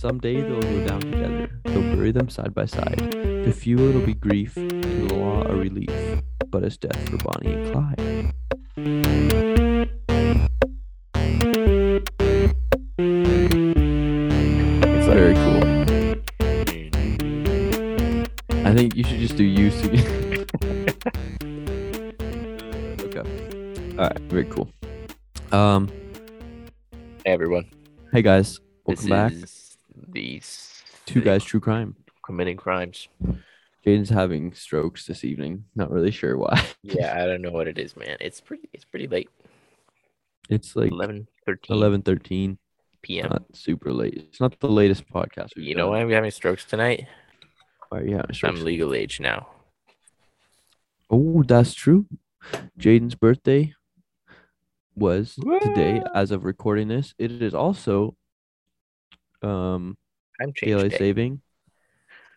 Someday they'll go down together. They'll bury them side by side. To few it'll be grief, to the law a relief, but it's death for Bonnie and Clyde. It's very cool. I think you should just do you singing. okay. All right. Very cool. Um. Hey everyone. Hey guys. Welcome this back. is these Two guys, true crime. committing crimes. Jaden's having strokes this evening. Not really sure why. Yeah, I don't know what it is, man. It's pretty it's pretty late. It's like 11 13 11, 13. p.m. Not super late. It's not the latest podcast. you know done. why I'm having strokes tonight? Why are you having strokes? I'm legal age now. Oh, that's true. Jaden's birthday was today as of recording this. It is also um I'm daylight day. saving.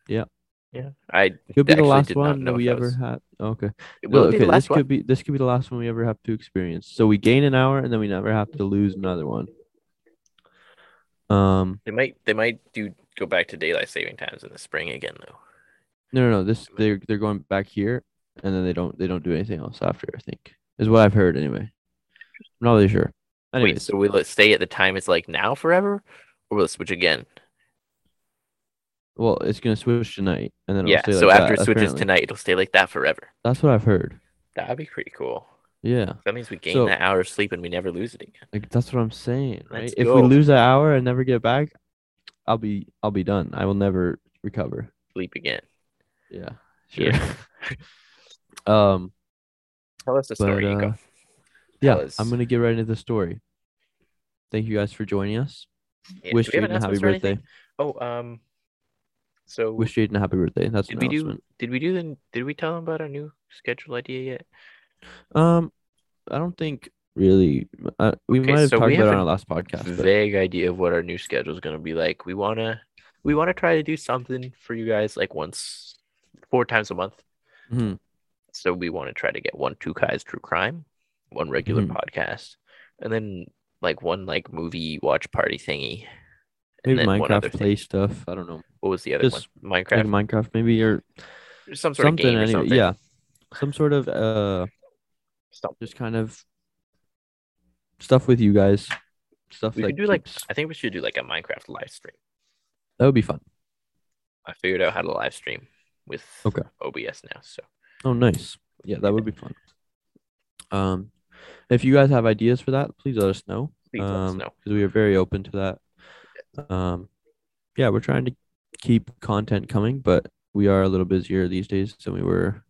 Yeah. Yeah, I Could be the last one that we ever was- had. Okay. Well, okay, this one. could be this could be the last one we ever have to experience. So we gain an hour and then we never have to lose another one. Um They might they might do go back to daylight saving times in the spring again though. no no no this they're they're going back here and then they don't they don't do anything else after, I think. Is what I've heard anyway. I'm not really sure. Wait, Anyways, so will it stay at the time it's like now forever? Will it switch again? well it's gonna switch tonight and then it'll Yeah, so after that, it switches apparently. tonight, it'll stay like that forever. That's what I've heard. That'd be pretty cool. Yeah. That means we gain So- that hour of sleep and we never lose it again. Like that's what I'm saying, right? Let's If we lose an hour and never get back, I'll be I'll be done. I will never recover. Sleep again. Yeah. Sure. Yeah. um Tell us the But, story, uh, yeah, us. I'm gonna get right into the story. Thank you guys for joining us. Yeah, Wish Jaden a happy birthday. Oh, um, so Wish Jaden a happy birthday. That's did we do? Did we do the? Did we tell them about our new schedule idea yet? Um, I don't think really. Uh, we Okay, might have so talked about it on our last podcast. But Vague idea of what our new schedule is gonna be like. We wanna, we wanna try to do something for you guys like once, four times a month. Mhm. So we want to try to get one Two Guys True Crime, one regular Mhm. podcast, and then like one like movie watch party thingy. maybe And then one other Minecraft thing. play stuff. I don't know. What was the other Just one? Like Minecraft. Minecraft, maybe or Some sort something. of game or anyway. something. Yeah, some sort of uh, Something. just kind of stuff with you guys. Stuff We that could do like I think we should do like a Minecraft live stream. that would be fun. I figured out how to live stream with Okay. OBS now. So Oh, nice. Yeah, that would be fun. Um, if you guys have ideas for that, please let us know. please let us um, know. because we are very open to that. Um, yeah, we're trying to keep content coming, but we are a little busier these days than we were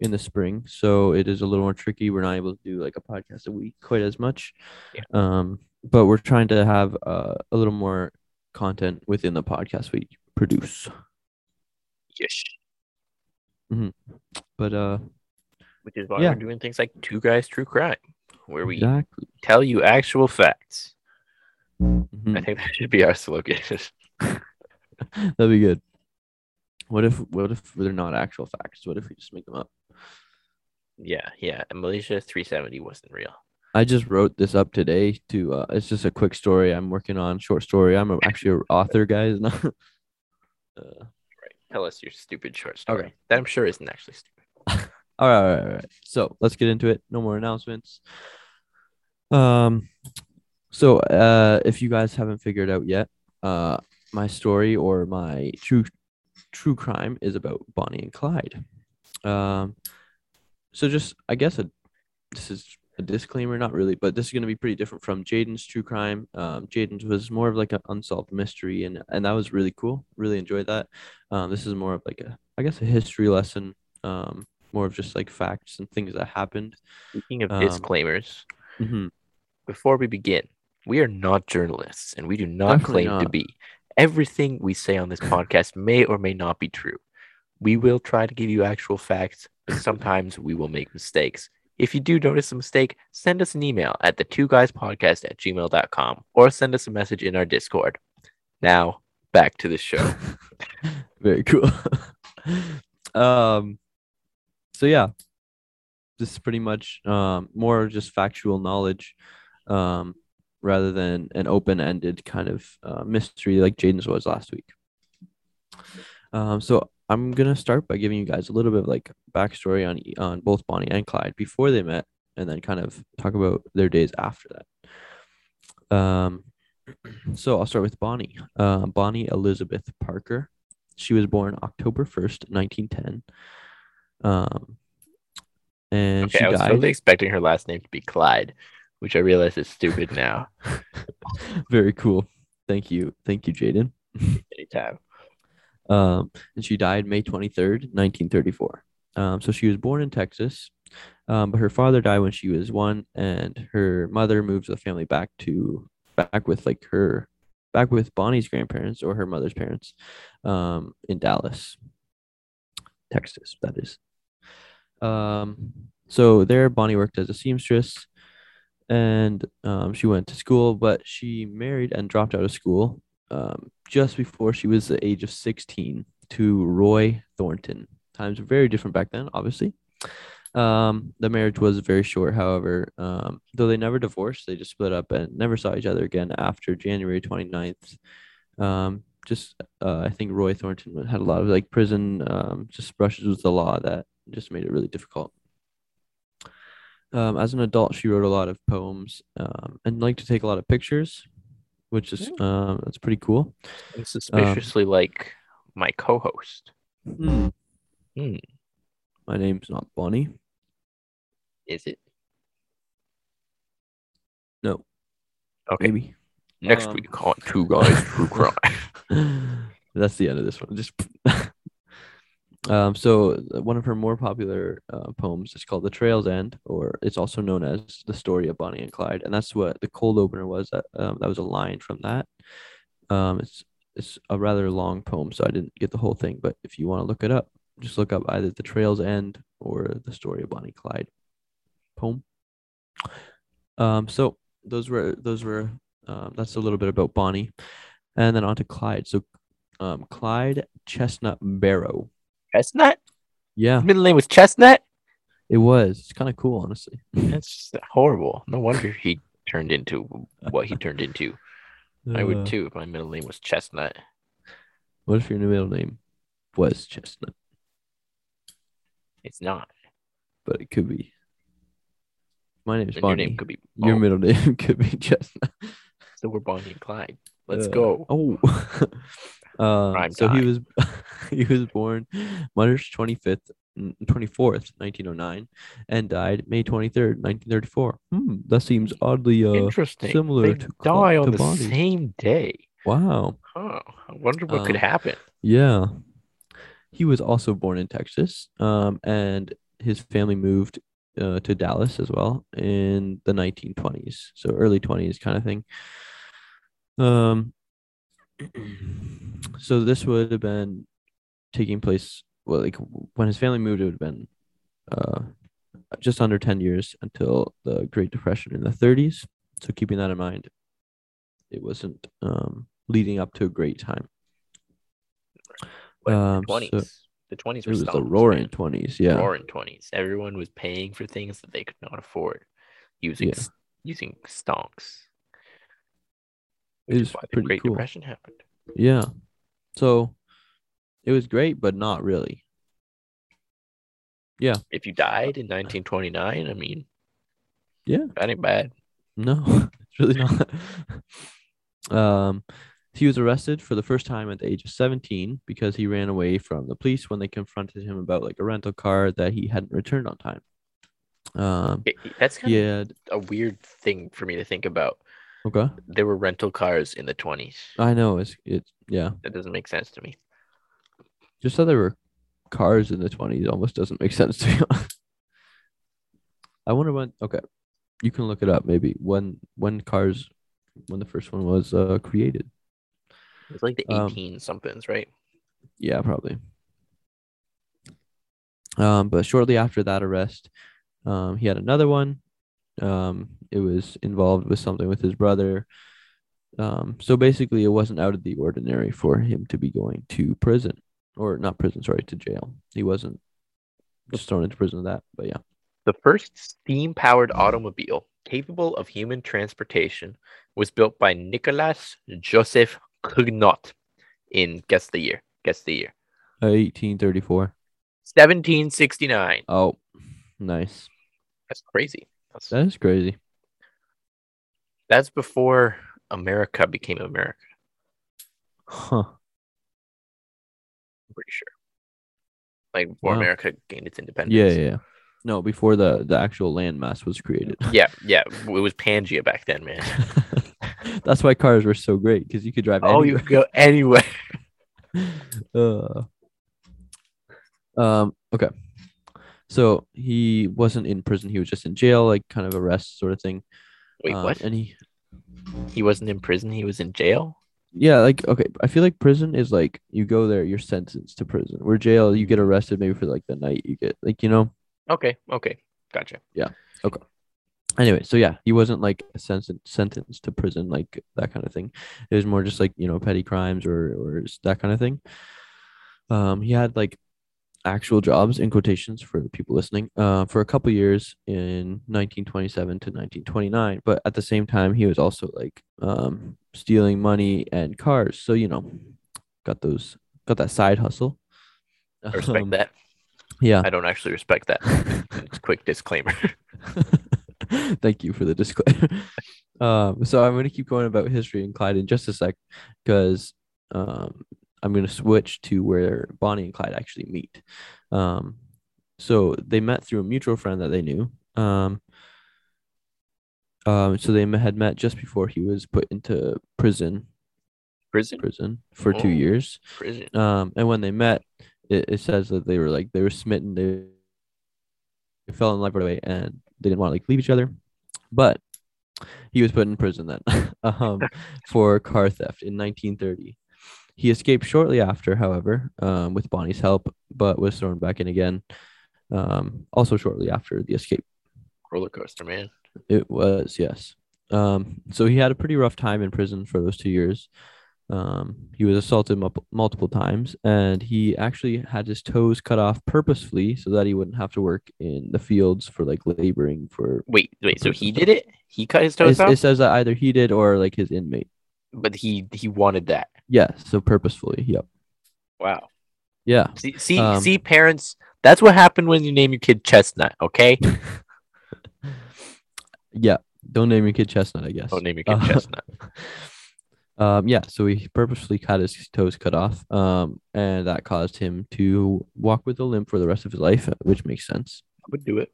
in the spring, so it is a little more tricky. We're not able to do like a podcast a week quite as much. Yeah. Um, but we're trying to have uh, a little more content within the podcast we produce. Yes. But uh, Which is why Yeah. we're doing things like Two Guys True Crime, where we exactly. tell you actual facts. I Mhm. think that should be our slogan. That'd be good. What if what if they're not actual facts? What if we just make them up? yeah, yeah. And Malaysia 370 wasn't real. I just wrote this up today to uh it's just a quick story I'm working on, short story. I'm actually an author, guys. Not, uh, Right. Tell us your stupid short story. Okay. That I'm sure isn't actually stupid. All right, all right, all right. So let's get into it. No more announcements. Um so uh if you guys haven't figured out yet, uh my story or my true true crime is about Bonnie and Clyde. Um so just I guess a this is a disclaimer, not really, but this is gonna be pretty different from Jaden's true crime. Um Jaden's was more of like an unsolved mystery and and that was really cool. Really enjoyed that. Um this is more of like a I guess a history lesson. Um more of just like facts and things that happened. Speaking of Um, disclaimers, hmm before we begin, we are not journalists and we do not Definitely claim to be. Everything we say on this podcast may or may not be true. We will try to give you actual facts, but sometimes we will make mistakes. If you do notice a mistake, send us an email at the two guys podcast at gmail.com or send us a message in our Discord. Now, back to the show. Very cool. um so yeah. This is pretty much um more just factual knowledge. Um rather than an open-ended kind of uh, mystery like Jaden's was last week. Um, so I'm gonna start by giving you guys a little bit of like backstory on on both Bonnie and Clyde before they met, and then kind of talk about their days after that. Um, so I'll start with Bonnie. Uh, Bonnie Elizabeth Parker. She was born October first, nineteen ten. Um, and Okay, she I was died. totally expecting her last name to be Clyde, which I realize is stupid now. Very cool. Thank you, thank you, Jaden. Anytime. Um, and she died May 23rd, 1934. Um, so she was born in Texas, um, but her father died when she was one, and her mother moved the family back to back with like her back with Bonnie's grandparents or her mother's parents um, in Dallas, Texas, that is. Um, so there, Bonnie worked as a seamstress and um, she went to school, but she married and dropped out of school um, just before she was the age of 16 to Roy Thornton. Times were very different back then, obviously. Um, the marriage was very short, however, um, though they never divorced, they just split up and never saw each other again after January 29th. Um, just, uh, I think Roy Thornton had a lot of like prison, um, just brushes with the law that just made it really difficult. Um, as an adult, she wrote a lot of poems um, and liked to take a lot of pictures, which is um, that's pretty cool. I'm suspiciously like my co-host. Hmm. Hmm. My name's not Bonnie. Is it? No, Okay. maybe. Next Um, week on Two Guys True Crime. That's the end of this one. Just um, so uh, one of her more popular uh, poems is called "The Trail's End," or it's also known as "The Story of Bonnie and Clyde," and that's what the cold opener was. That um, that was a line from that. Um, it's it's a rather long poem, so I didn't get the whole thing. But if you want to look it up, just look up either "The Trail's End" or "The Story of Bonnie Clyde" poem. Um, so those were those were um, that's a little bit about Bonnie, and then on to Clyde. So, um, Clyde Chestnut Barrow. Chestnut? Yeah, Middle name was Chestnut? it was. It's kind of cool, honestly. That's horrible. No wonder he turned into what he turned into. I Uh, would too if my middle name was Chestnut. What if your middle name was Chestnut, It's not. but it could be. My name is And your name could be Your middle name could be Chestnut. So we're Bonnie and Clyde. Let's Uh, go. Oh. um, so he was he was born March 25th, mm, 24th, 1909, and died May 23rd, 1934. Hmm, that seems oddly uh Interesting. similar they to die on to the same day. wow. Huh. I wonder what could Um, happen. Yeah. He was also born in Texas. Um, and his family moved uh, to Dallas as well in the 1920s. So early 20s kind of thing. Um so this would have been taking place well like when his family moved it would have been uh just under 10 years until the Great Depression in the 30s. So keeping that in mind, it wasn't um leading up to a great time. But um, the twenties. so the twenties It were was the roaring man. twenties, yeah. Roaring twenties. Everyone was paying for things that they could not afford, using Yeah. using stonks. It Which was is why the pretty Great cool. Depression happened. Yeah. So it was great, but not really. Yeah. If you died in 1929, I mean, Yeah. that ain't bad. No, it's really not. um, he was arrested for the first time at the age of 17 because he ran away from the police when they confronted him about like a rental car that he hadn't returned on time. Um, It- that's kind of had a weird thing for me to think about. Okay. There were rental cars in the 20s. I know it's it's yeah. That doesn't make sense to me. Just that there were cars in the 20s almost doesn't make sense to me. I wonder when okay. You can look it up maybe when when cars when the first one was uh created. It's like the Um, 18 somethings, right? Yeah, probably. Um, but shortly after that arrest, um, he had another one. Um, it was involved with something with his brother. Um, so basically, it wasn't out of the ordinary for him to be going to prison, or not prison, sorry, to jail. He wasn't just thrown into prison of that, but yeah. The first steam powered automobile capable of human transportation, was built by Nicolas Joseph Cugnot in guess the year. Guess the year. 1834. 1769. Oh, nice. That's crazy. That's, That is crazy. that's before America became America. Huh. I'm pretty sure. Like before Wow. America gained its independence. Yeah, yeah. No, before the the actual landmass was created. yeah, yeah. It was Pangea back then, man. That's why cars were so great because you could drive oh, you could go anywhere. Uh, um. Okay. So he wasn't in prison. He was just in jail, like kind of arrest sort of thing. Wait, Um, what? And he, He wasn't in prison. He was in jail. yeah, like okay. I feel like prison is like you go there, you're sentenced to prison. Where jail, you get arrested maybe for like the night. You get like you know. Okay, okay, gotcha. Yeah. Okay. Anyway, so yeah, he wasn't like sen- sentenced to prison, like that kind of thing. It was more just like you know petty crimes or or that kind of thing. Um, he had like actual jobs in quotations for the people listening uh, for a couple years in 1927 to 1929 but at the same time he was also like um, stealing money and cars so you know got those got that side hustle I respect Um, that. yeah I don't actually respect that. It's quick disclaimer. Thank you for the disclaimer. Um, so I'm going to keep going about history and Clyde in just a sec because um, I'm going to switch to where Bonnie and Clyde actually meet. Um, so they met through a mutual friend that they knew. Um, um, so they had met just before he was put into prison, Prison, prison for two Oh. years. prison. Um, and when they met, it, it says that they were like they were smitten. They, they fell in love right away, and they didn't want to like leave each other. But he was put in prison then, um, for car theft in 1930. He escaped shortly after, however, um, with Bonnie's help, but was thrown back in again. Um, also shortly after the escape. Roller coaster, man. It was, yes. Um, so he had a pretty rough time in prison for those two years. Um, he was assaulted mul- multiple times, and he actually had his toes cut off purposefully so that he wouldn't have to work in the fields for like laboring for. Wait, wait. So he did it. He cut his toes It, off, it says that either he did or like his inmate. but he he wanted that. Yeah, so purposefully. Yep. Wow. Yeah. See, see, Um, see, parents. That's what happened when you name your kid Chestnut. Okay, Yeah. Don't name your kid Chestnut, I guess. don't name your kid Uh, Chestnut. Um, yeah, so he purposefully had his toes cut off, um, and that caused him to walk with a limp for the rest of his life, which makes sense. I would do it.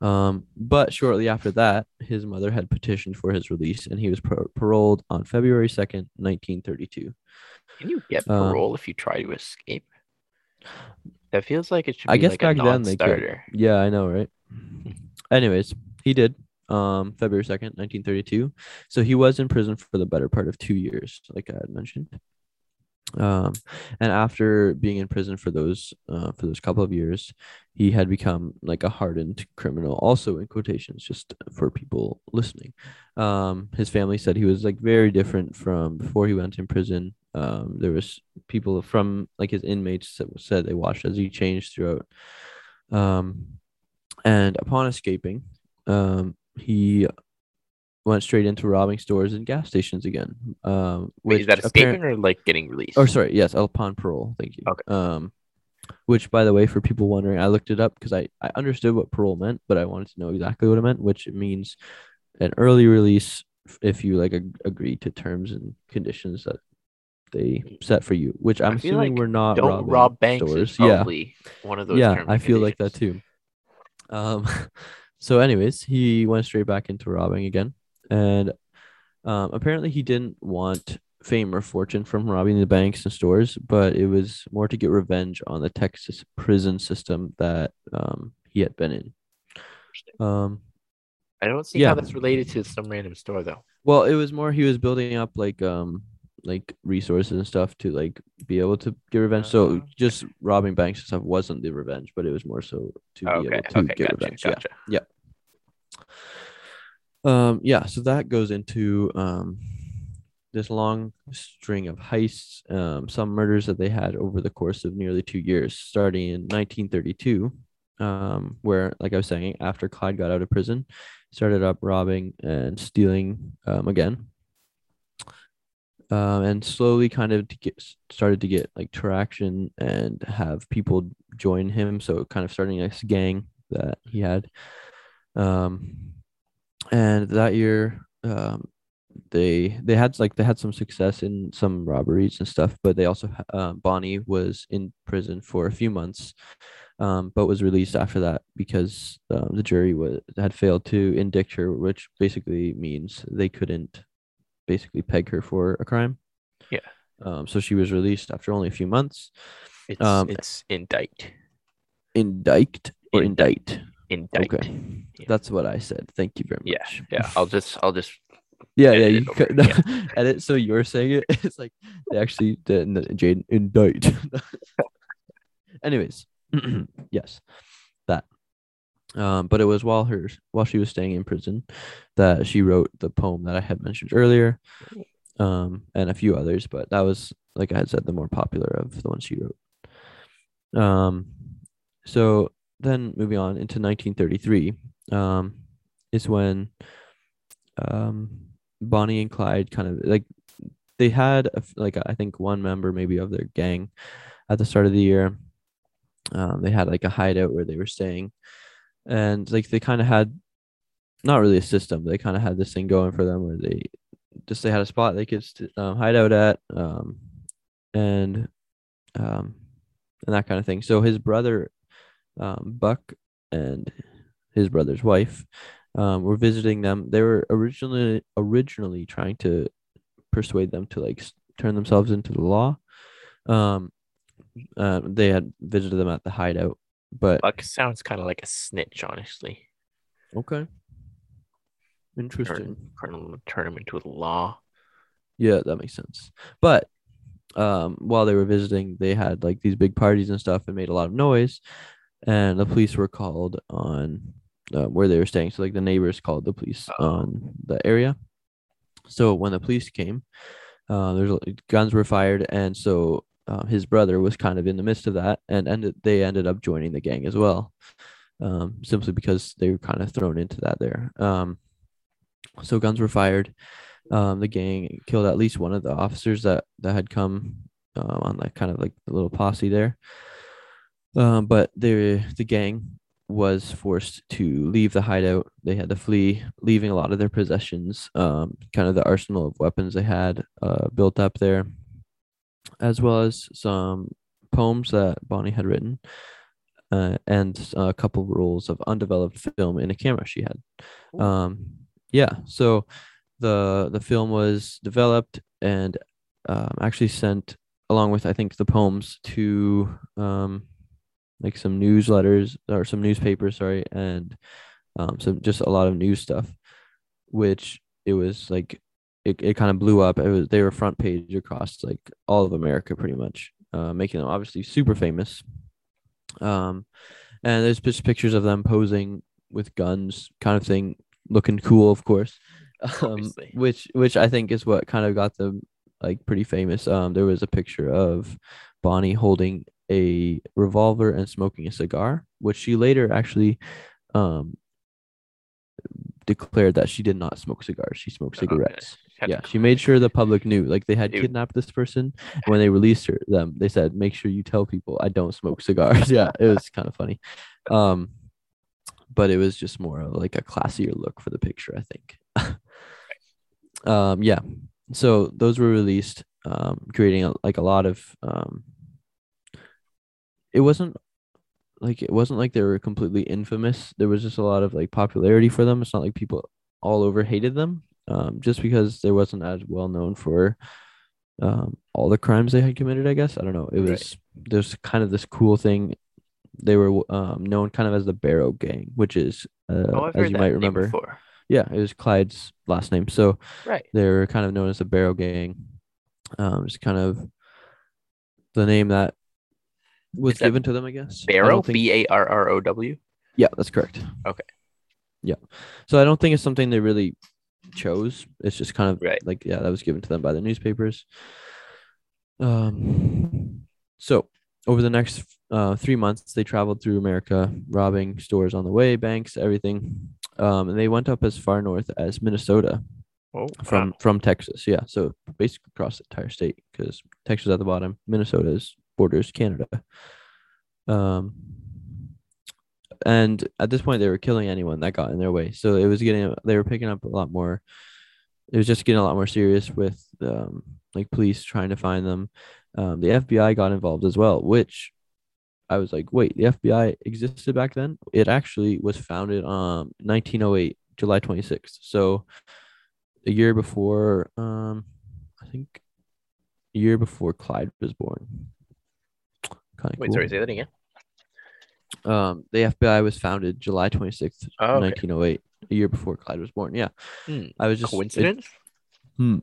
Um, but shortly after that, his mother had petitioned for his release, and he was par- paroled on February second, nineteen thirty-two. Can you get Um, parole if you try to escape? That feels like it should be I guess like back a then they could. Yeah, I know, right? Anyways, he did. Um, February second, nineteen thirty-two. So he was in prison for the better part of two years, like I had mentioned. Um, and after being in prison for those uh, for those couple of years, he had become like a hardened criminal. Also, in quotations, just for people listening. Um, his family said he was like very different from before he went in prison. Um, there was people from like his inmates that said they watched as he changed throughout. Um, and upon escaping, um, he went straight into robbing stores and gas stations again. Um, Wait, is that escaping apparent- or like getting released? or sorry, yes, upon parole. Thank you. Okay. Which, by the way, for people wondering, I looked it up because I I understood what parole meant, but I wanted to know exactly what it meant, which it means an early release if you like ag- agree to terms and conditions that they set for you. Which I'm assuming like we're not Don't rob banks stores. yeah, one of those. yeah, terms I feel like that too. Um, so anyways, he went straight back into robbing again, and um, apparently he didn't want fame or fortune from robbing the banks and stores, but it was more to get revenge on the Texas prison system that um he had been in. Um, I don't see Yeah. how that's related to some random store though. well, it was more he was building up like um like resources and stuff to like be able to get revenge. Oh, So just robbing banks and stuff wasn't the revenge, but it was more so to be able to okay, get gotcha, revenge. Yeah. gotcha. Um, yeah, so that goes into um this long string of heists, um, some murders that they had over the course of nearly two years, starting in 1932. um, where, like I was saying, after Clyde got out of prison, started up robbing and stealing um, again. Um, and slowly kind of to get started to get like traction and have people join him. So kind of starting this gang that he had. Um, and that year, um, they they had like they had some success in some robberies and stuff, but they also uh, Bonnie was in prison for a few months, um, but was released after that because um, the jury was had failed to indict her, which basically means they couldn't basically peg her for a crime. Yeah. Um, so she was released after only a few months. It's Um, it's indict. Indict or Indict. indict. Okay. Yeah. That's what I said. Thank you very much. Yeah, much. yeah. I'll just I'll just Yeah, yeah. You over, could edit so you're saying it. It's like they actually did Jade indict. Anyways, yes, that. Um, but it was while her while she was staying in prison that she wrote the poem that I had mentioned earlier, um, and a few others. But that was like I had said, the more popular of the ones she wrote. Um, so then moving on into 1933, um, is when um Bonnie and Clyde kind of like they had a like I think one member maybe of their gang at the start of the year. Um, they had like a hideout where they were staying, and like they kind of had not really a system. They kind of had this thing going for them where they just they had a spot they could st- um, hide out at, um, and um, and that kind of thing. So his brother, um, Buck, and his brother's wife um, were visiting them. They were originally originally trying to persuade them to like turn themselves into the law. Um, uh, they had visited them at the hideout, but Buck sounds kind of like a snitch, honestly. okay, interesting. Turn, turn, turn him into the law. Yeah, that makes sense. But um, while they were visiting, they had like these big parties and stuff and made a lot of noise. And the police were called on uh, where they were staying. So like the neighbors called the police on the area. So when the police came, uh, there's guns were fired, and so uh, his brother was kind of in the midst of that, and ended they ended up joining the gang as well, um, simply because they were kind of thrown into that there. Um, so guns were fired. Um, the gang killed at least one of the officers that that had come um, on that kind of like the little posse there. Um, but the the gang was forced to leave the hideout. They had to flee, leaving a lot of their possessions, um, kind of the arsenal of weapons they had uh, built up there, as well as some poems that Bonnie had written, uh, and a couple rolls of undeveloped film in a camera she had. Um, yeah, so the the film was developed and um, actually sent along with I think the poems to um, like some newsletters or some newspapers, sorry, and um, some just a lot of news stuff, which it was like it, it kind of blew up. It was they were front page across like all of America pretty much, uh, making them obviously super famous. Um, and there's just pictures of them posing with guns, kind of thing, looking cool, of course. Um, which which I think is what kind of got them like pretty famous. Um, there was a picture of Bonnie holding a revolver and smoking a cigar, which she later actually um declared that she did not smoke cigars. She smoked cigarettes. To Yeah, she made sure the public knew. Like they had Dude. kidnapped this person. When they released her, them, they said, "Make sure you tell people I don't smoke cigars." yeah, it was kind of funny. Um, but it was just more of like a classier look for the picture, I think. um, yeah. So those were released, um, creating a, like a lot of. Um, it wasn't like it wasn't like they were completely infamous. There was just a lot of like popularity for them. It's not like people all over hated them um, just because they wasn't as well known for um, all the crimes they had committed. I guess I don't know. It Right. was there's kind of this cool thing. They were um, known kind of as the Barrow Gang, which is uh, Oh, as you might remember. Yeah, it was Clyde's last name. So Right. they were kind of known as the Barrow Gang. Um, it's kind of the name that was Is given to them, I guess. Barrow, think- B A R R O W. yeah, that's correct. Okay. Yeah. So I don't think it's something they really chose. It's just kind of Right. like yeah, that was given to them by the newspapers. Um so over the next uh, three months they traveled through America, robbing stores on the way, banks, everything. Um, and they went up as far north as Minnesota Oh, from from Texas. Yeah, so basically across the entire state because Texas at the bottom, Minnesota's borders Canada. Um, and at this point, they were killing anyone that got in their way. So it was getting they were picking up a lot more. It was just getting a lot more serious with um, like police trying to find them. Um, the FBI got involved as well, which I was like, wait, the FBI existed back then? It actually was founded um 1908, July 26th. So a year before um I think a year before Clyde was born. Kind of wait, sorry, say that again. Um the FBI was founded July 26th, Oh, okay. 1908, a year before Clyde was born. Yeah. Hmm, I was just it- Coincidence? Hmm.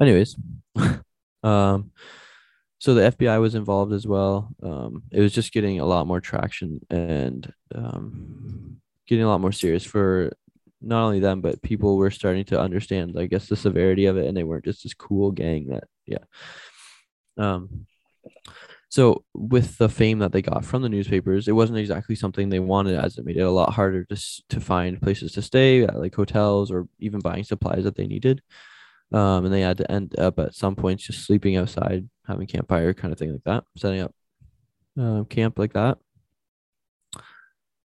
Anyways, um, so the FBI was involved as well. Um, it was just getting a lot more traction and um, getting a lot more serious for not only them, but people were starting to understand, I guess, the severity of it, and they weren't just this cool gang that, yeah. Um, so with the fame that they got from the newspapers, it wasn't exactly something they wanted, as it made it a lot harder to to find places to stay, like hotels or even buying supplies that they needed. Um, and they had to end up at some points just sleeping outside, having campfire kind of thing like that, setting up uh, camp like that.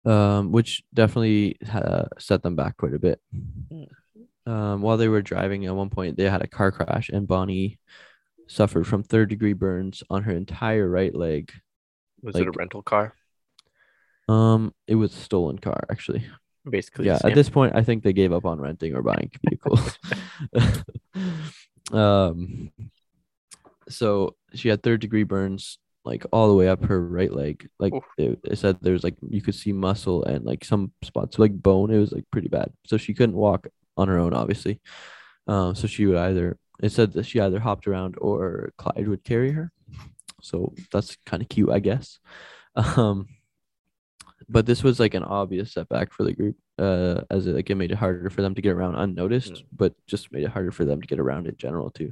Um, which definitely uh, set them back quite a bit. Um, while they were driving, at one point they had a car crash, and Bonnie suffered from third degree burns on her entire right leg. Was it a rental car? Um, it was a stolen car, actually. Basically, yeah, at this point, I think they gave up on renting or buying vehicles. um, so she had third degree burns like all the way up her right leg. Like it, it said, there's like you could see muscle and like some spots like bone. It was like pretty bad. So she couldn't walk on her own, obviously. Um, so she would either it said that she either hopped around or Clyde would carry her. So that's kind of cute, I guess. Um, but this was like an obvious setback for the group, uh, as it like it made it harder for them to get around unnoticed, Mm. but just made it harder for them to get around in general too.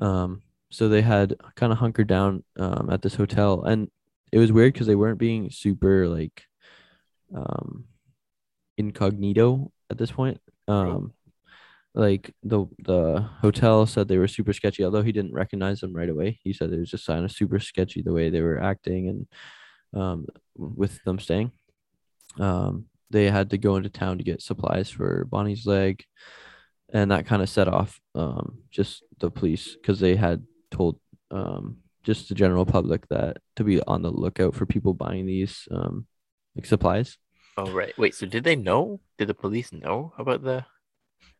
Um, so they had kind of hunkered down um at this hotel, and it was weird because they weren't being super like um incognito at this point. Um, like the the hotel said they were super sketchy, although he didn't recognize them right away. He said it was just kind of super sketchy the way they were acting and um with them staying. Um, they had to go into town to get supplies for Bonnie's leg, and that kind of set off um just the police because they had told um just the general public that to be on the lookout for people buying these um like supplies. Oh right. Wait. So did they know? Did the police know about the?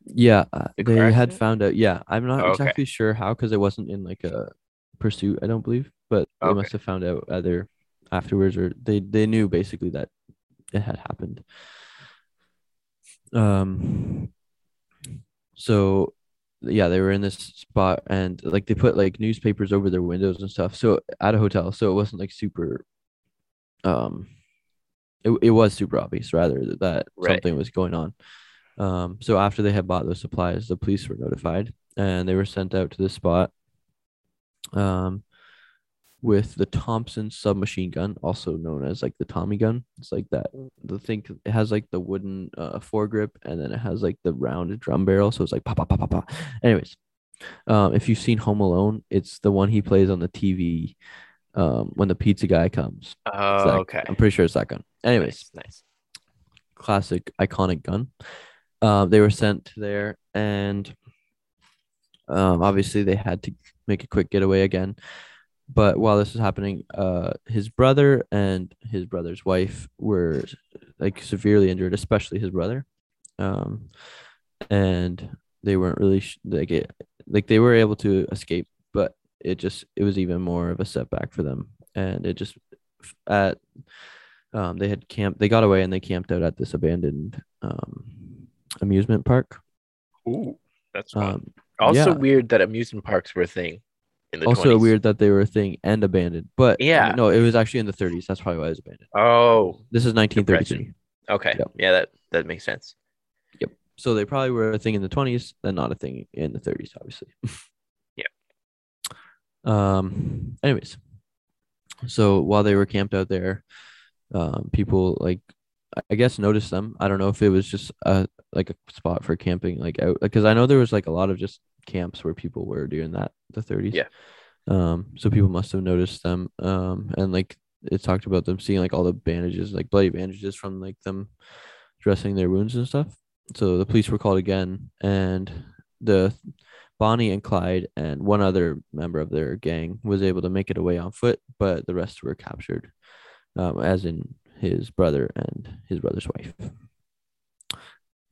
Yeah, uh, The they had found out. Yeah, I'm not Oh, okay. exactly sure how because it wasn't in like a pursuit. I don't believe, but they must have found out either afterwards or they they knew basically that it had happened. Um. So, yeah, they were in this spot and like they put like newspapers over their windows and stuff. So at a hotel, so it wasn't like super. Um, it it was super obvious rather that Right. something was going on. Um, so after they had bought those supplies, the police were notified and they were sent out to this spot. Um, with the Thompson submachine gun, also known as like the Tommy gun. It's like that. The thing it has like the wooden uh, foregrip, and then it has like the rounded drum barrel. So it's like pop, pop, pop, pop, pop. Anyways, um, if you've seen Home Alone, it's the one he plays on the TV. Um, when the pizza guy comes. Oh, okay. I'm pretty sure it's that gun. Anyways, nice, nice. classic iconic gun. Um, they were sent there, and um, obviously they had to make a quick getaway again. But while this was happening, uh, his brother and his brother's wife were like severely injured, especially his brother. Um, and they weren't really sh- like it, like they were able to escape, but it just it was even more of a setback for them, and it just at um, they had camped they got away and they camped out at this abandoned um, amusement park Ooh, that's fun. um, also yeah. weird that amusement parks were a thing in the also 20s. weird that they were a thing and abandoned but Yeah. no it was actually in the 30s that's probably why it was abandoned Oh, this is 1933 okay. Yep. Yeah, that that makes sense. Yep. So they probably were a thing in the 20s then not a thing in the 30s obviously Yeah. um anyways So while they were camped out there, um, people like I guess noticed them. I don't know if it was just a like a spot for camping, like out because I know there was like a lot of just camps where people were during that the 30s. Yeah. Um, so people must have noticed them. Um, and like it talked about them seeing like all the bandages, like bloody bandages from like them dressing their wounds and stuff. So the police were called again, and the Bonnie and Clyde and one other member of their gang was able to make it away on foot, but the rest were captured, um, as in his brother and his brother's wife.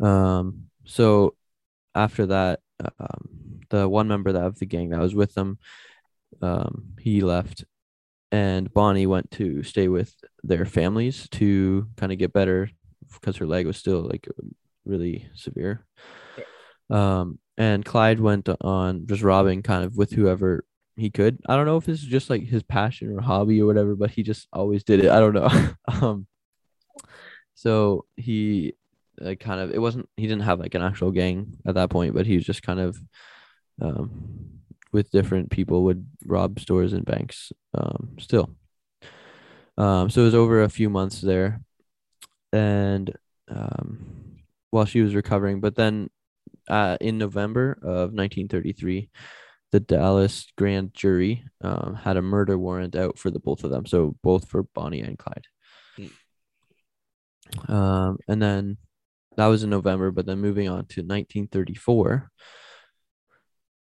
Um, so after that, um, the one member that of the gang that was with them, um, he left, and Bonnie went to stay with their families to kind of get better because her leg was still like really severe. Um, and Clyde went on just robbing kind of with whoever he could. I don't know if this is just like his passion or hobby or whatever, but he just always did it. I don't know. um, so he like kind of it wasn't he didn't have like an actual gang at that point, but he was just kind of um with different people would rob stores and banks um still. Um so it was over a few months there and um while she was recovering, but then uh in November of 1933 the Dallas grand jury um, had a murder warrant out for the both of them. So both for Bonnie and Clyde. Um, and then that was in November, but then moving on to 1934.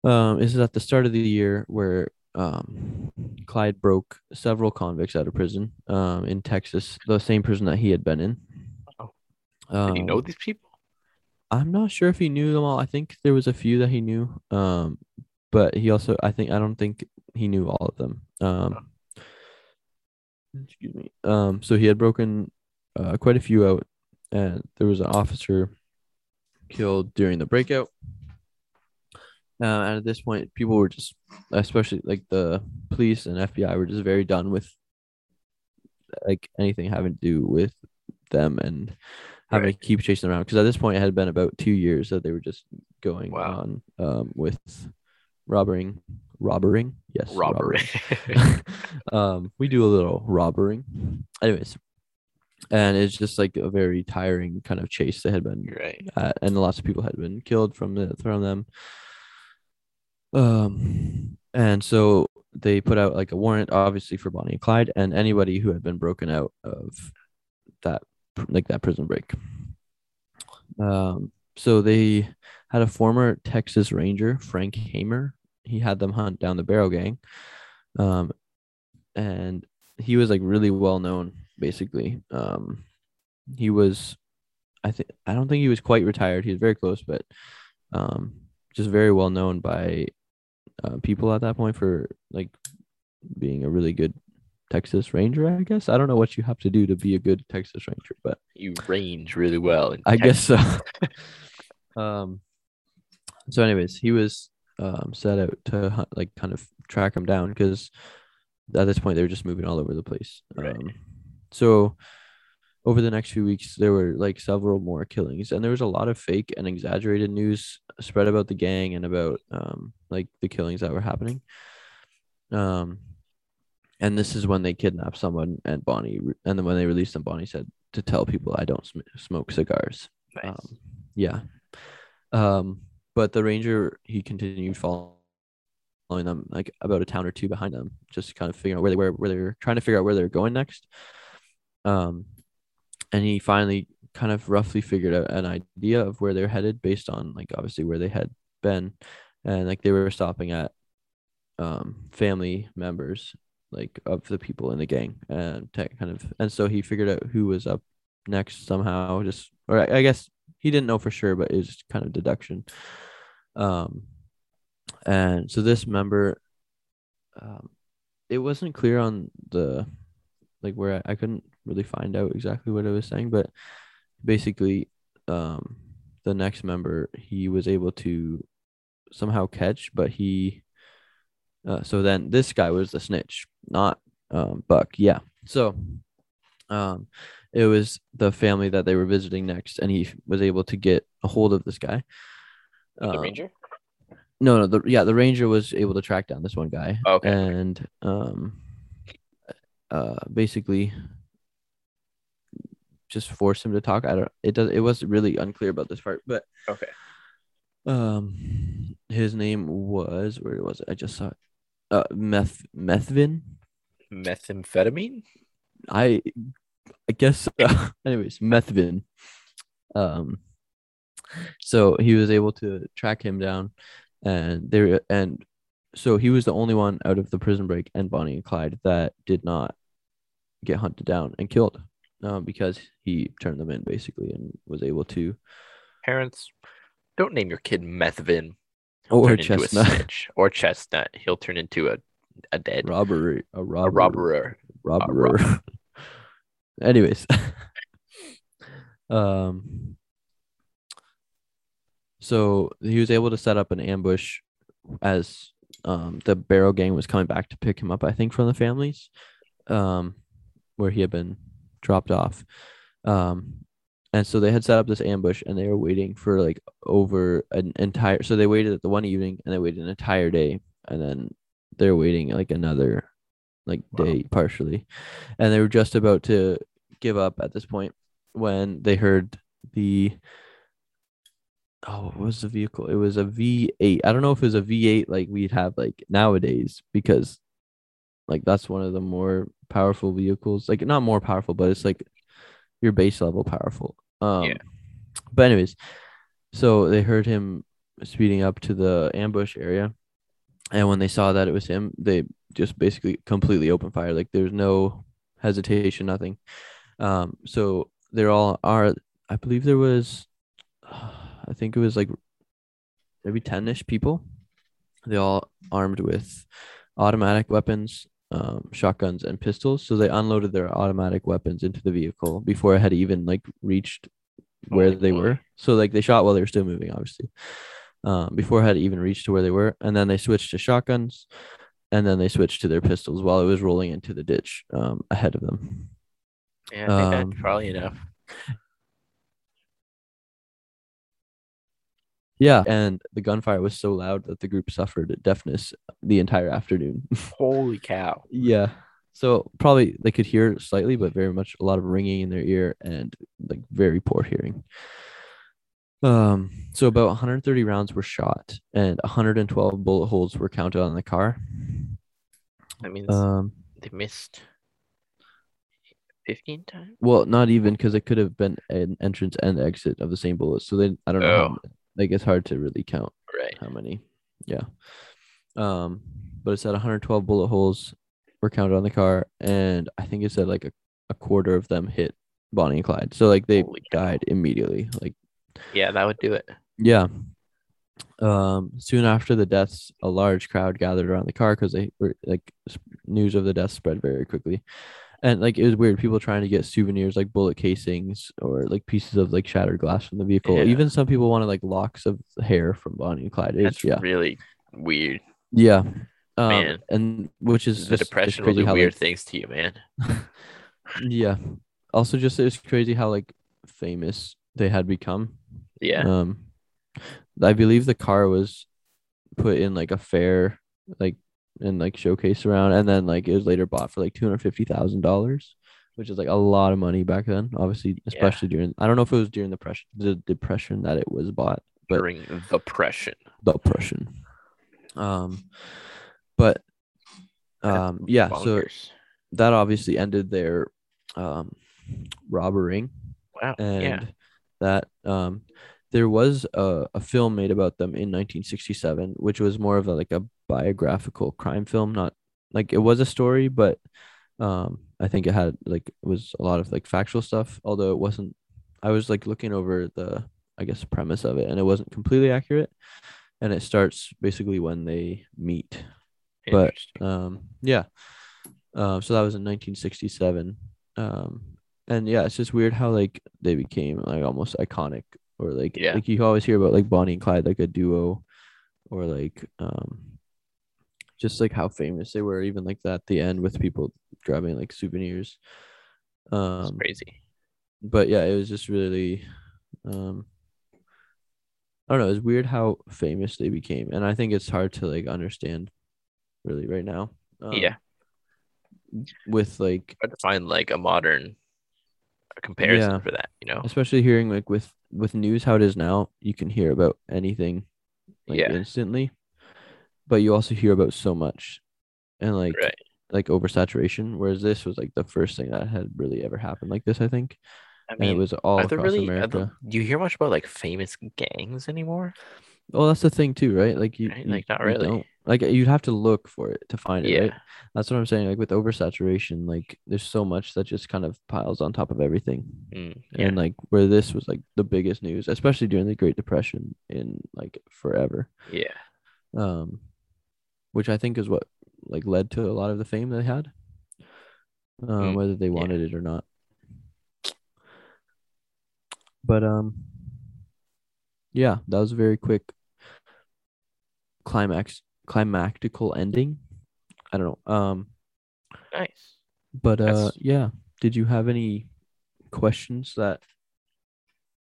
Um, this is at the start of the year where um, Clyde broke several convicts out of prison um, in Texas, the same prison that he had been in. Oh. Um, Did he know these people? I'm not sure if he knew them all. I think there was a few that he knew. Um, but he also, I think, I don't think he knew all of them. Um, excuse me. Um, so he had broken uh, quite a few out, and there was an officer killed during the breakout. Uh, and at this point, people were just, especially like the police and FBI, were just very done with like anything having to do with them and having Right. to keep chasing them around. Because at this point, it had been about two years that they were just going Wow. on um, with robbering, robbering, yes, Robbery. um, we do a little robbering. Anyways, and it's just like a very tiring kind of chase that had been right. at, and lots of people had been killed from the from them. Um, and so they put out like a warrant, obviously for Bonnie and Clyde, and anybody who had been broken out of that like that prison break. Um, so they had a former Texas Ranger, Frank Hamer. He had them hunt down the Barrow Gang, um, and he was like really well known. Basically, um, he was, I think, I don't think he was quite retired. He was very close, but um, just very well known by uh, people at that point for like being a really good Texas Ranger. I guess I don't know what you have to do to be a good Texas Ranger, but You range really well. in I Texas. guess so. um. So, anyways, he was um set out to hunt, like kind of track him down because at this point they were just moving all over the place. Right. Um, so over the next few weeks, there were like several more killings, and there was a lot of fake and exaggerated news spread about the gang and about um like the killings that were happening. Um, and this is when they kidnapped someone, and Bonnie, and then when they released them, Bonnie said to tell people I don't sm- smoke cigars. Nice. Um, yeah. Um, but the ranger he continued following them like about a town or two behind them, just kind of figuring out where they were, where they were trying to figure out where they're going next. Um, and he finally kind of roughly figured out an idea of where they're headed based on like obviously where they had been, and like they were stopping at um family members like of the people in the gang and tech kind of and so he figured out who was up next somehow just or I, I guess he didn't know for sure but it was kind of deduction. Um and so this member um it wasn't clear on the like where I, I couldn't really find out exactly what I was saying but basically um the next member he was able to somehow catch but he uh, so then this guy was the snitch, not um, Buck. Yeah. So um, it was the family that they were visiting next, and he was able to get a hold of this guy. the Um, ranger. No, no. The yeah, the ranger was able to track down this one guy. Okay. And um, uh basically just forced him to talk. I don't it does it was really unclear about this part, but Okay. um his name was where was it? I just saw it. Uh Meth Methvin. Methamphetamine? I I guess anyways, Methvin. Um so he was able to track him down and there and so he was the only one out of the prison break and Bonnie and Clyde that did not get hunted down and killed um, because he turned them in basically and was able to Parents, don't name your kid Methvin. He'll or a chestnut. Or chestnut. He'll turn into a, a dead robbery a a robber robber. robber anyways um so he was able to set up an ambush as um the barrow gang was coming back to pick him up i think from the families um where he had been dropped off. Um and so they had set up this ambush and they were waiting for like over an entire so they waited at the one evening and they waited an entire day and then they're waiting like another like Wow. day partially. And they were just about to give up at this point when they heard the oh what was the vehicle? It was a v8 i don't know if it was a v8 like we'd have like nowadays because like that's one of the more powerful vehicles like not more powerful but it's like your base level powerful. Um Yeah. but anyways so they heard him speeding up to the ambush area and when they saw that it was him they just basically completely open fire like there's no hesitation nothing. Um so they're all are i believe there was i think it was like maybe 10ish people. They all armed with automatic weapons um, shotguns and pistols so they unloaded their automatic weapons into the vehicle before it had even like reached where Holy they moly. were so like they shot while they were still moving obviously um, before it had even reached to where they were and then they switched to shotguns and then they switched to their pistols while it was rolling into the ditch um, ahead of them Yeah, I think Um, that's probably enough. Yeah and the gunfire was so loud that the group suffered deafness the entire afternoon Holy cow. Yeah. So probably they could hear slightly, but very much a lot of ringing in their ear and like very poor hearing. Um, so about 130 rounds were shot and 112 bullet holes were counted on the car. That means Um, they missed 15 times? well, not even because it could have been an entrance and exit of the same bullet. So they, I don't know. Oh. Like it's hard to really count Right. how many. Yeah. Um, but it said 112 bullet holes were counted on the car, and I think it said like a, a quarter of them hit Bonnie and Clyde. So like they Holy died immediately. Like Yeah, that would do it. yeah. Um, soon after the deaths, a large crowd gathered around the car because they were like news of the deaths spread very quickly. And like it was weird, people trying to get souvenirs like bullet casings or like pieces of like shattered glass from the vehicle. Yeah. Even some people wanted like locks of hair from Bonnie and Clyde. It's That's yeah, really weird. yeah. Um, Man. and which is the just, depression will do weird like, things to you, man. yeah. Also, just it's crazy how like famous they had become. Yeah. Um, I believe the car was put in like a fair, like and like showcase around, and then like it was later bought for like two hundred fifty thousand dollars, which is like a lot of money back then. Obviously, especially during I don't know if it was during the depression, the depression that it was bought, but During the depression. the depression. Um, but um, yeah, so that obviously ended their um robbering wow. and yeah. that um there was a, a film made about them in 1967 which was more of a, like a biographical crime film not like it was a story but um i think it had like it was a lot of like factual stuff although it wasn't i was like looking over the i guess premise of it and it wasn't completely accurate and it starts basically when they meet. But um yeah. Um so that was in 1967 um and yeah it's just weird how like they became like almost iconic or like Yeah. like you always hear about like bonnie and clyde like a duo or like um just like how famous they were even like that at the end with people grabbing like souvenirs It's um crazy. but yeah it was just really um i don't know it's weird how famous they became and i think it's hard to like understand really right now um, yeah. with like Hard to find like a modern comparison Yeah. for that, you know? especially hearing like with with news how it is now, you can hear about anything like Yeah. instantly, but you also hear about so much, and like Right. like oversaturation. Whereas this was like the first thing that had really ever happened like this, I think, I and it was all across really? America. there, do you hear much about like famous gangs anymore? Well, that's the thing too, right? Like you, Right? Like, not really. Like you'd have to look for it to find it, Yeah. right? That's what I'm saying. Like with oversaturation, like there's so much that just kind of piles on top of everything. Mm, yeah. And like where this was like the biggest news, especially during the Great Depression in like forever. yeah. Um which I think is what like led to a lot of the fame they had. Um, Mm, whether they wanted it or not. But um yeah, that was a very quick climax climactical ending. I don't know. Um Nice. but uh That's- yeah, did you have any questions that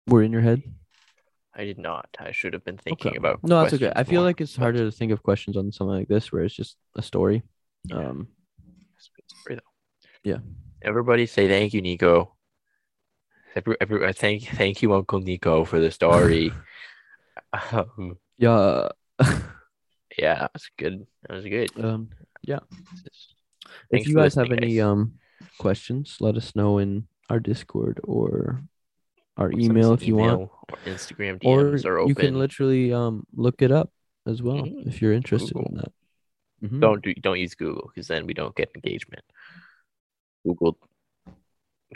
were in your head? I did not. I should have been thinking about. No, that's okay. I feel more, like it's but harder to think of questions on something like this where it's just a story. Yeah. Um it's a good story, though. Yeah. Everybody say thank you, Nico. Every, every, thank, thank you, Uncle Nico, for the story. um, yeah. Yeah, that was good. That was good. um yeah. if you guys have any guys. um questions, let us know in our Discord or our email if you want. email Or Instagram Or DMs are open. you can literally um look it up as well Mhm. if you're interested in Google. that. Mhm. don't do don't use Google because then we don't get engagement. Google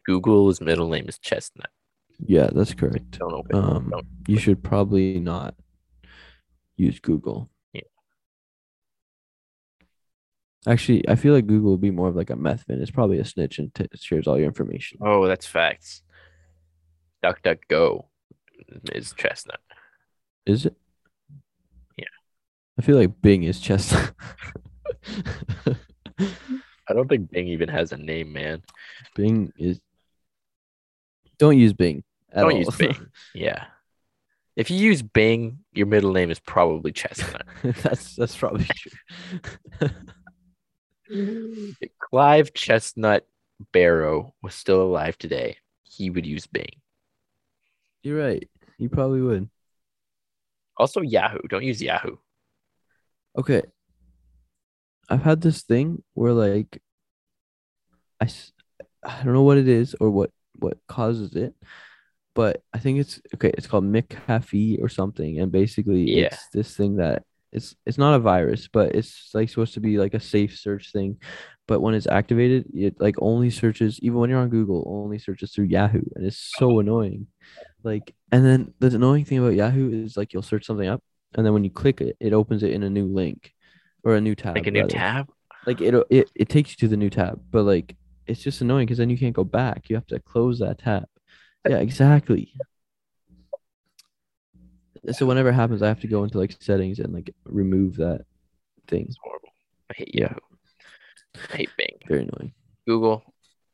Google's middle name is Chestnut. Yeah, that's correct. Don't open. Um, don't. you should probably not use Google. Actually, I feel like Google would be more of like a Methvin. It's probably a snitch and t- shares all your information. Oh, that's facts. DuckDuckGo is Chestnut. Is it? Yeah. I feel like Bing is chestnut. I don't think Bing even has a name, man. Bing is. Don't use Bing. At Don't all. use Bing. Yeah. If you use Bing, your middle name is probably Chestnut. that's that's probably true. Mm-hmm. if Clyde Chestnut Barrow was still alive today, he would use Bing. You're right. He probably would. Also, Yahoo. Don't use Yahoo. Okay. I've had this thing where like I, I don't know what it is or what what causes it, but I think it's okay, it's called McAfee or something and basically Yeah. it's this thing that it's it's not a virus, but it's like supposed to be like a safe search thing. But when it's activated, it like only searches even when you're on Google, only searches through Yahoo and it's so uh-huh. annoying. Like and then the annoying thing about Yahoo is like you'll search something up and then when you click it, it opens it in a new link or a new tab. Like a new rather. tab. Like it, it it takes you to the new tab, but like it's just annoying because then you can't go back. You have to close that tab. Yeah, exactly. So whenever it happens, I have to go into like settings and like remove that thing. It's horrible. I hate Yeah. Yahoo. I hate Bing. Very annoying. Google,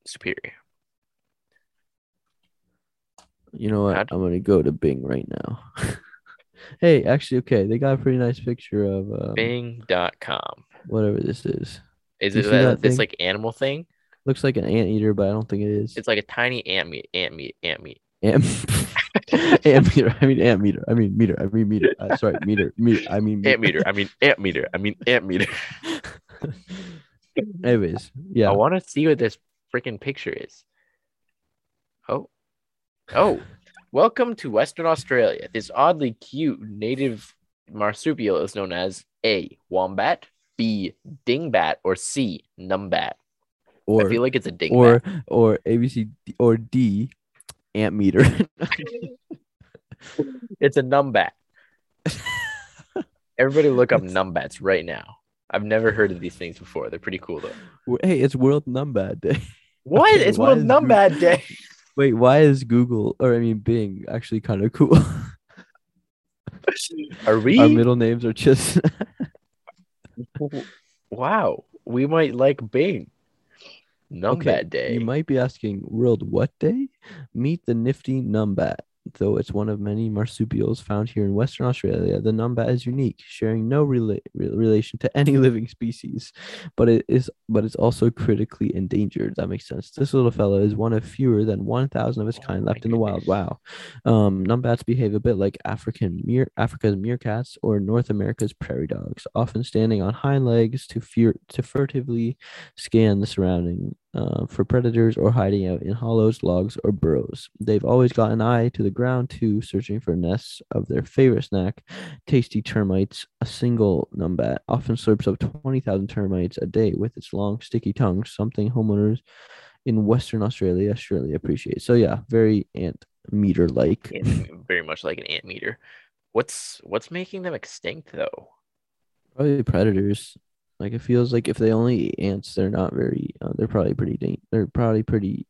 superior. You know what? How'd- I'm gonna go to Bing right now. hey, actually, okay, they got a pretty nice picture of um, Bing.com. whatever this is. Is You it that, that this thing? like animal thing? Looks like an anteater, but I don't think it is. It's like a tiny ant meat, ant meat, ant meat. Ant, ant meter. I mean ant meter. I mean meter. I mean meter. Uh, sorry, meter. Meter. I mean Ant meter. I mean ant meter. I mean ant meter. Anyways, yeah. I want to see what this freaking picture is. Oh, oh, welcome to Western Australia. This oddly cute native marsupial is known as A. Wombat, B. Dingbat, or C. Numbat. or I feel like it's a dingbat. or or ABC or D ant meter. It's a numbat. Everybody look up numbats right now. I've never heard of these things before. They're pretty cool though. hey, it's World Numbat Day. What? Okay, it's World Numbat Day. Wait, why is Google or I mean Bing actually kind of cool? Are we? Our middle names are just wow. We might like Bing. Numbat okay. Day. You might be asking World what day? Meet the nifty Numbat. Though it's one of many marsupials found here in Western Australia, the numbat is unique, sharing no rela- re- relation to any living species, but it is but it's also critically endangered. That makes sense. This little fella is one of fewer than 1,000 of its Oh kind my left in the wild. Wow. Um, numbats behave a bit like African mere Africa's meerkats or North America's prairie dogs, often standing on hind legs to fear to furtively scan the surrounding uh, for predators or hiding out in hollows, logs, or burrows. They've always got an eye to the ground too, searching for nests of their favorite snack, tasty termites. A single numbat often slurps up 20,000 termites a day with its long, sticky tongue, something homeowners in Western Australia surely appreciate. So, yeah, very ant meter like. Very much like an ant meter. What's what's making them extinct though? Probably predators. Like it feels like if they only eat ants, they're not very. Uh, they're probably pretty. Dan- they're probably pretty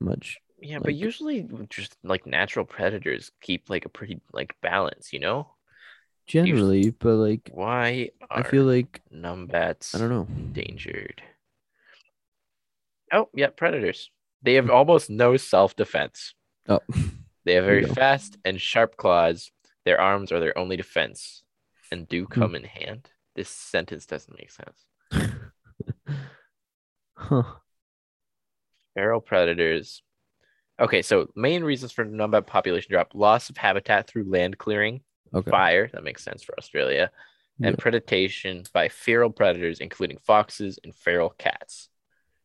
much. Yeah, but usually just like natural predators keep like a pretty like balance, you know? Generally, but like Why I feel like numbats I don't know. endangered? Oh, yeah, predators. They have almost no self-defense. Oh, They have very fast and sharp claws. Their arms are their only defense and do Hmm. come in hand. This sentence doesn't make sense. huh. Feral predators. Okay, so main reasons for numbat population drop: loss of habitat through land clearing, Okay. fire. That makes sense for Australia, and predation by feral predators, including foxes and feral cats.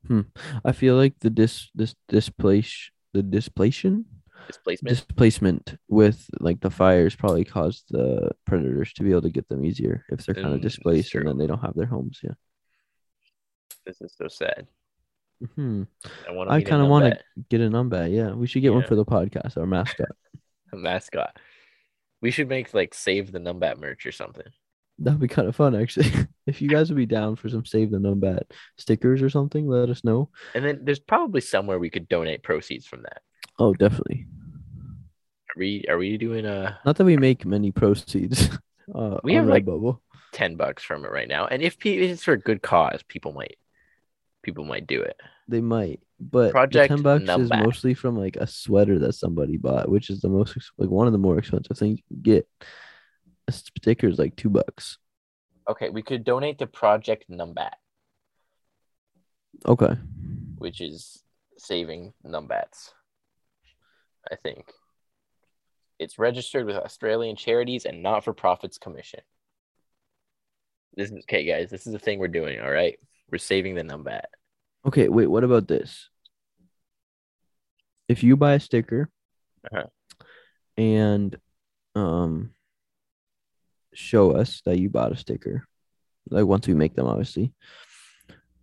Hmm. I feel like the dis this displace the displacement Displacement. displacement with like the fires probably caused the predators to be able to get them easier if they're kind Mm, of displaced and then they don't have their homes. Yeah. this is so sad. Hmm. I. I kind of want to to get a numbat. Yeah, we should get one for the podcast. Our mascot. a mascot. We should make like save the numbat merch or something. That'd be kind of fun, actually. if you guys would be down for some save the numbat stickers or something, let us know. And then there's probably somewhere we could donate proceeds from that. Oh, definitely. Are we are we doing a Not that we make many proceeds. Uh, We have, like- Redbubble. ten bucks from it right now? And if pe- if it's for a good cause, people might people might do it. They might, but Project the ten bucks is mostly from like a sweater that somebody bought, which is the most like one of the more expensive things you can get. A sticker is like two bucks. Okay, we could donate to Project Numbat, Okay, which is saving numbats. I think it's registered with Australian Charities and Not for Profits Commission. This is okay, guys. This is the thing we're doing. All right, we're saving the numbat. okay. Wait, what about this? If you buy a sticker, Uh-huh. and um, show us that you bought a sticker, like once we make them, obviously,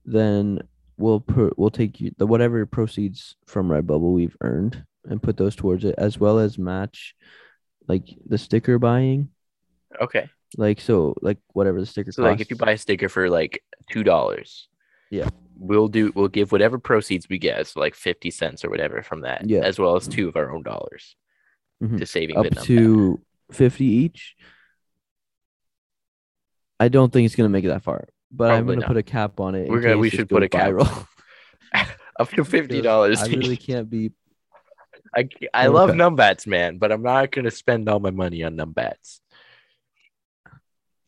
then we'll put we'll take you the whatever proceeds from Redbubble we've earned and put those towards it, as well as match like the sticker buying. Okay, Like so, like whatever the sticker so costs. like if you buy a sticker for like two dollars, Yeah. we'll do we'll give whatever proceeds we get, so like fifty cents or whatever from that, Yeah. as well as two of our own dollars Mhm. to saving up to fifty each. I don't think it's gonna make it that far, but I'm gonna not. put a cap on it. We're gonna- we should put a cap viral. up to fifty dollars. I really can't be. I, I love Okay. numbats, man, but I'm not gonna spend all my money on numbats.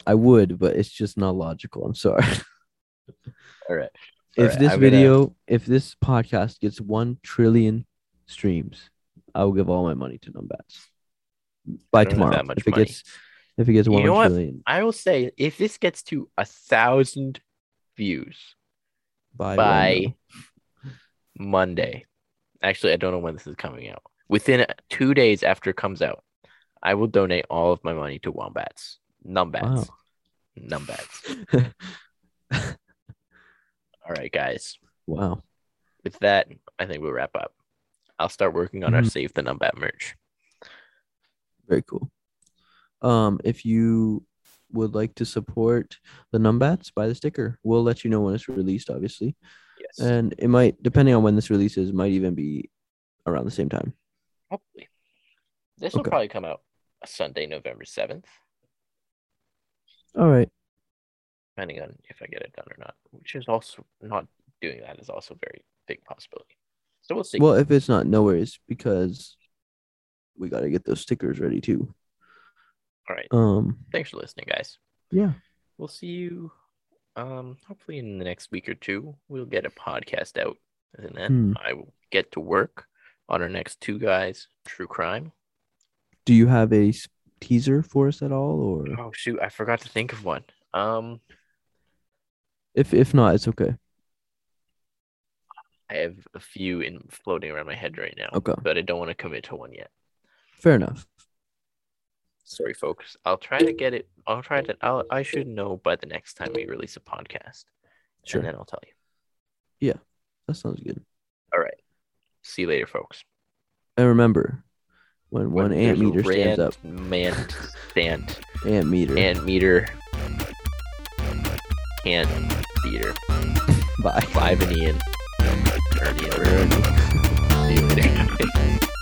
I would, but it's just not logical. I'm sorry. All right. if Alright, this I'm gonna- video, if this podcast gets one trillion streams, I will give all my money to Numbats by tomorrow. if it money. gets, if it gets You one know what? trillion I will say if this gets to a thousand views by, by Monday, actually, I don't know when this is coming out. Within two days after it comes out, I will donate all of my money to wombats, numbats, Wow. numbats. All right, guys. wow. With that, I think we'll wrap up. I'll start working on our Mhm. save the numbat merch. Very cool. Um, if you would like to support the Numbats, buy the sticker. We'll let you know when it's released, obviously, and it might, depending on when this releases, might even be around the same time. probably. This will Okay. probably come out Sunday, November seventh, All right. depending on if I get it done or not. Which is also not doing that is also a very big possibility. So we'll see. Well, if it's not, no worries, because we got to get those stickers ready too. All right. Um, Thanks for listening, guys. yeah. We'll see you um hopefully in the next week or two. We'll get a podcast out. And then Hmm. I will get to work on our next two guys, true crime. Do you have a teaser for us at all, or Oh shoot, I forgot to think of one. Um if if not, it's okay. I have a few in floating around my head right now. Okay. But I don't want to commit to one yet. Fair enough. Sorry, folks. I'll try to get it. I'll try to. I'll, I should know by the next time we release a podcast. Sure. And then I'll tell you. Yeah, that sounds good. All right. See you later, folks. And remember, when When one ant meter stands up, Man stand. ant meter. Ant meter. Ant beater. Bye. Five and Ian. Ernie and Ernie. See you later.